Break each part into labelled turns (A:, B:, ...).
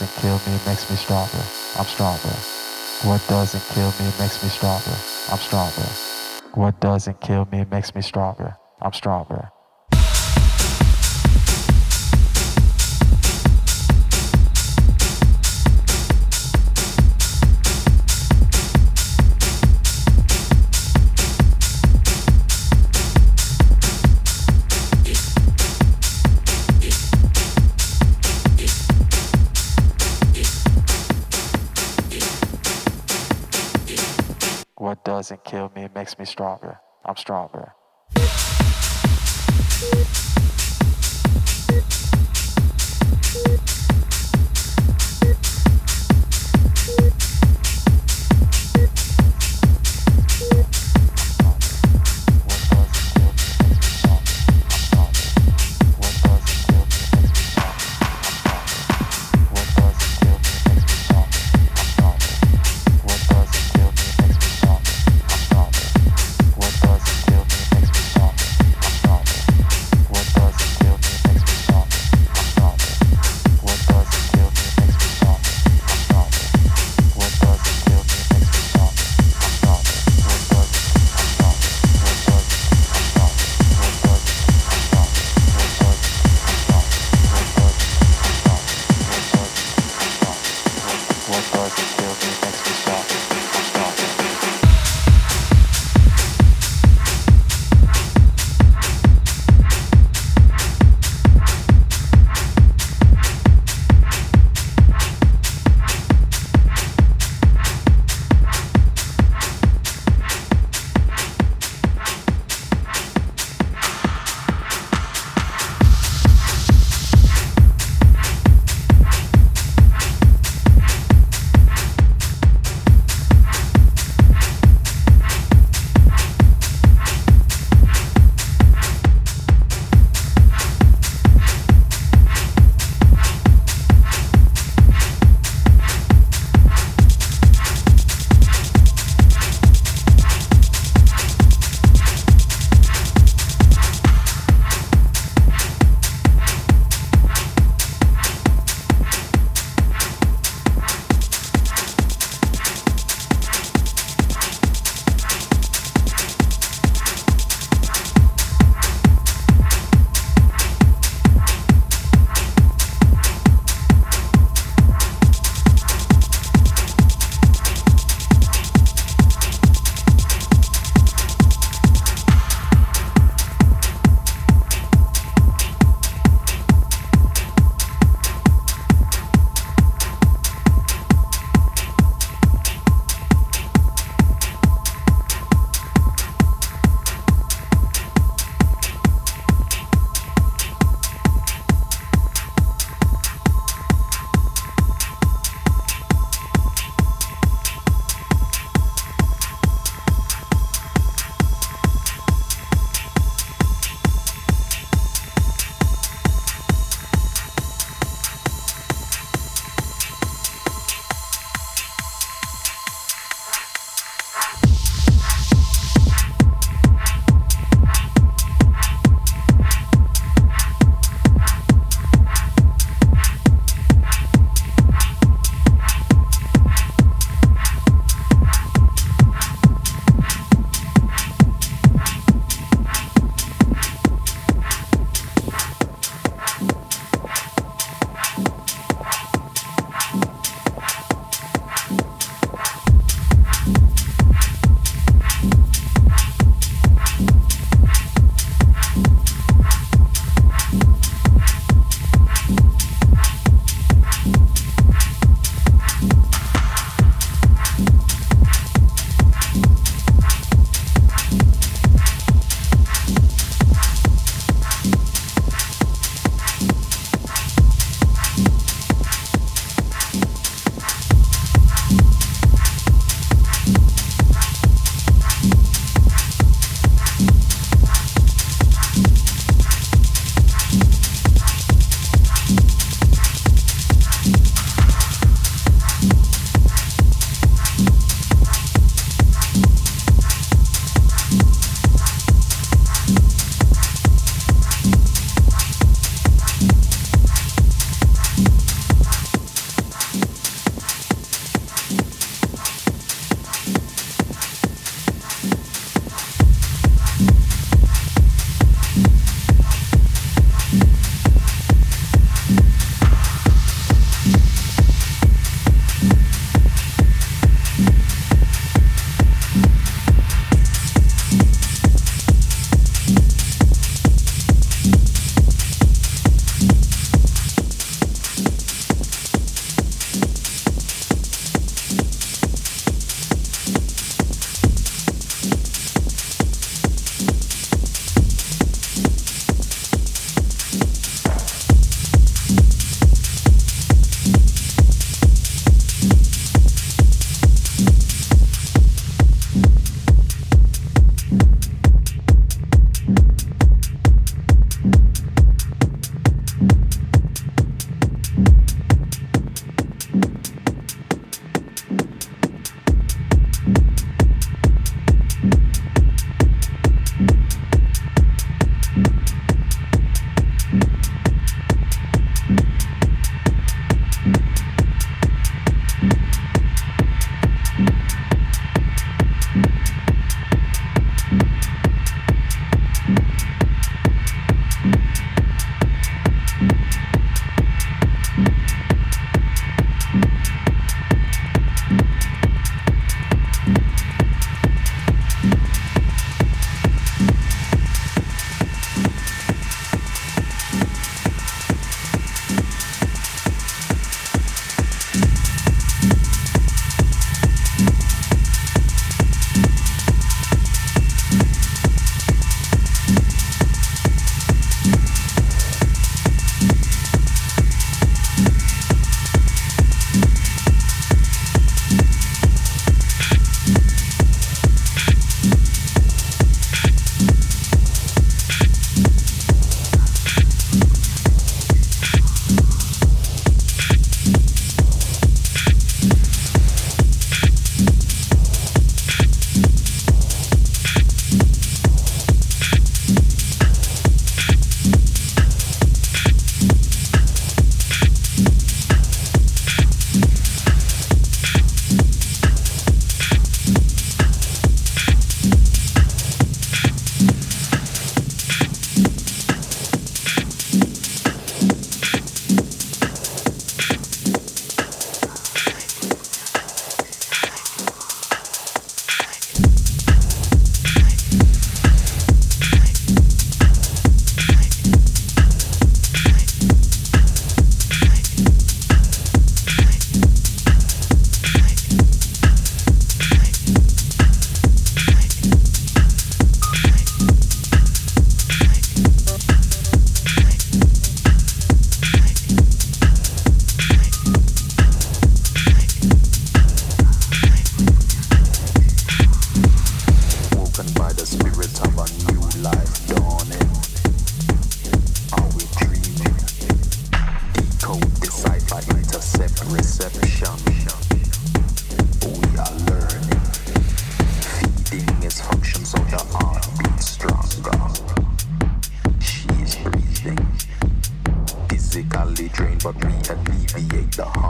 A: doesn't kill me, it makes me stronger. I'm stronger. What doesn't kill me, doesn't kill me, it makes me stronger. I'm stronger.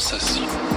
A: sensation.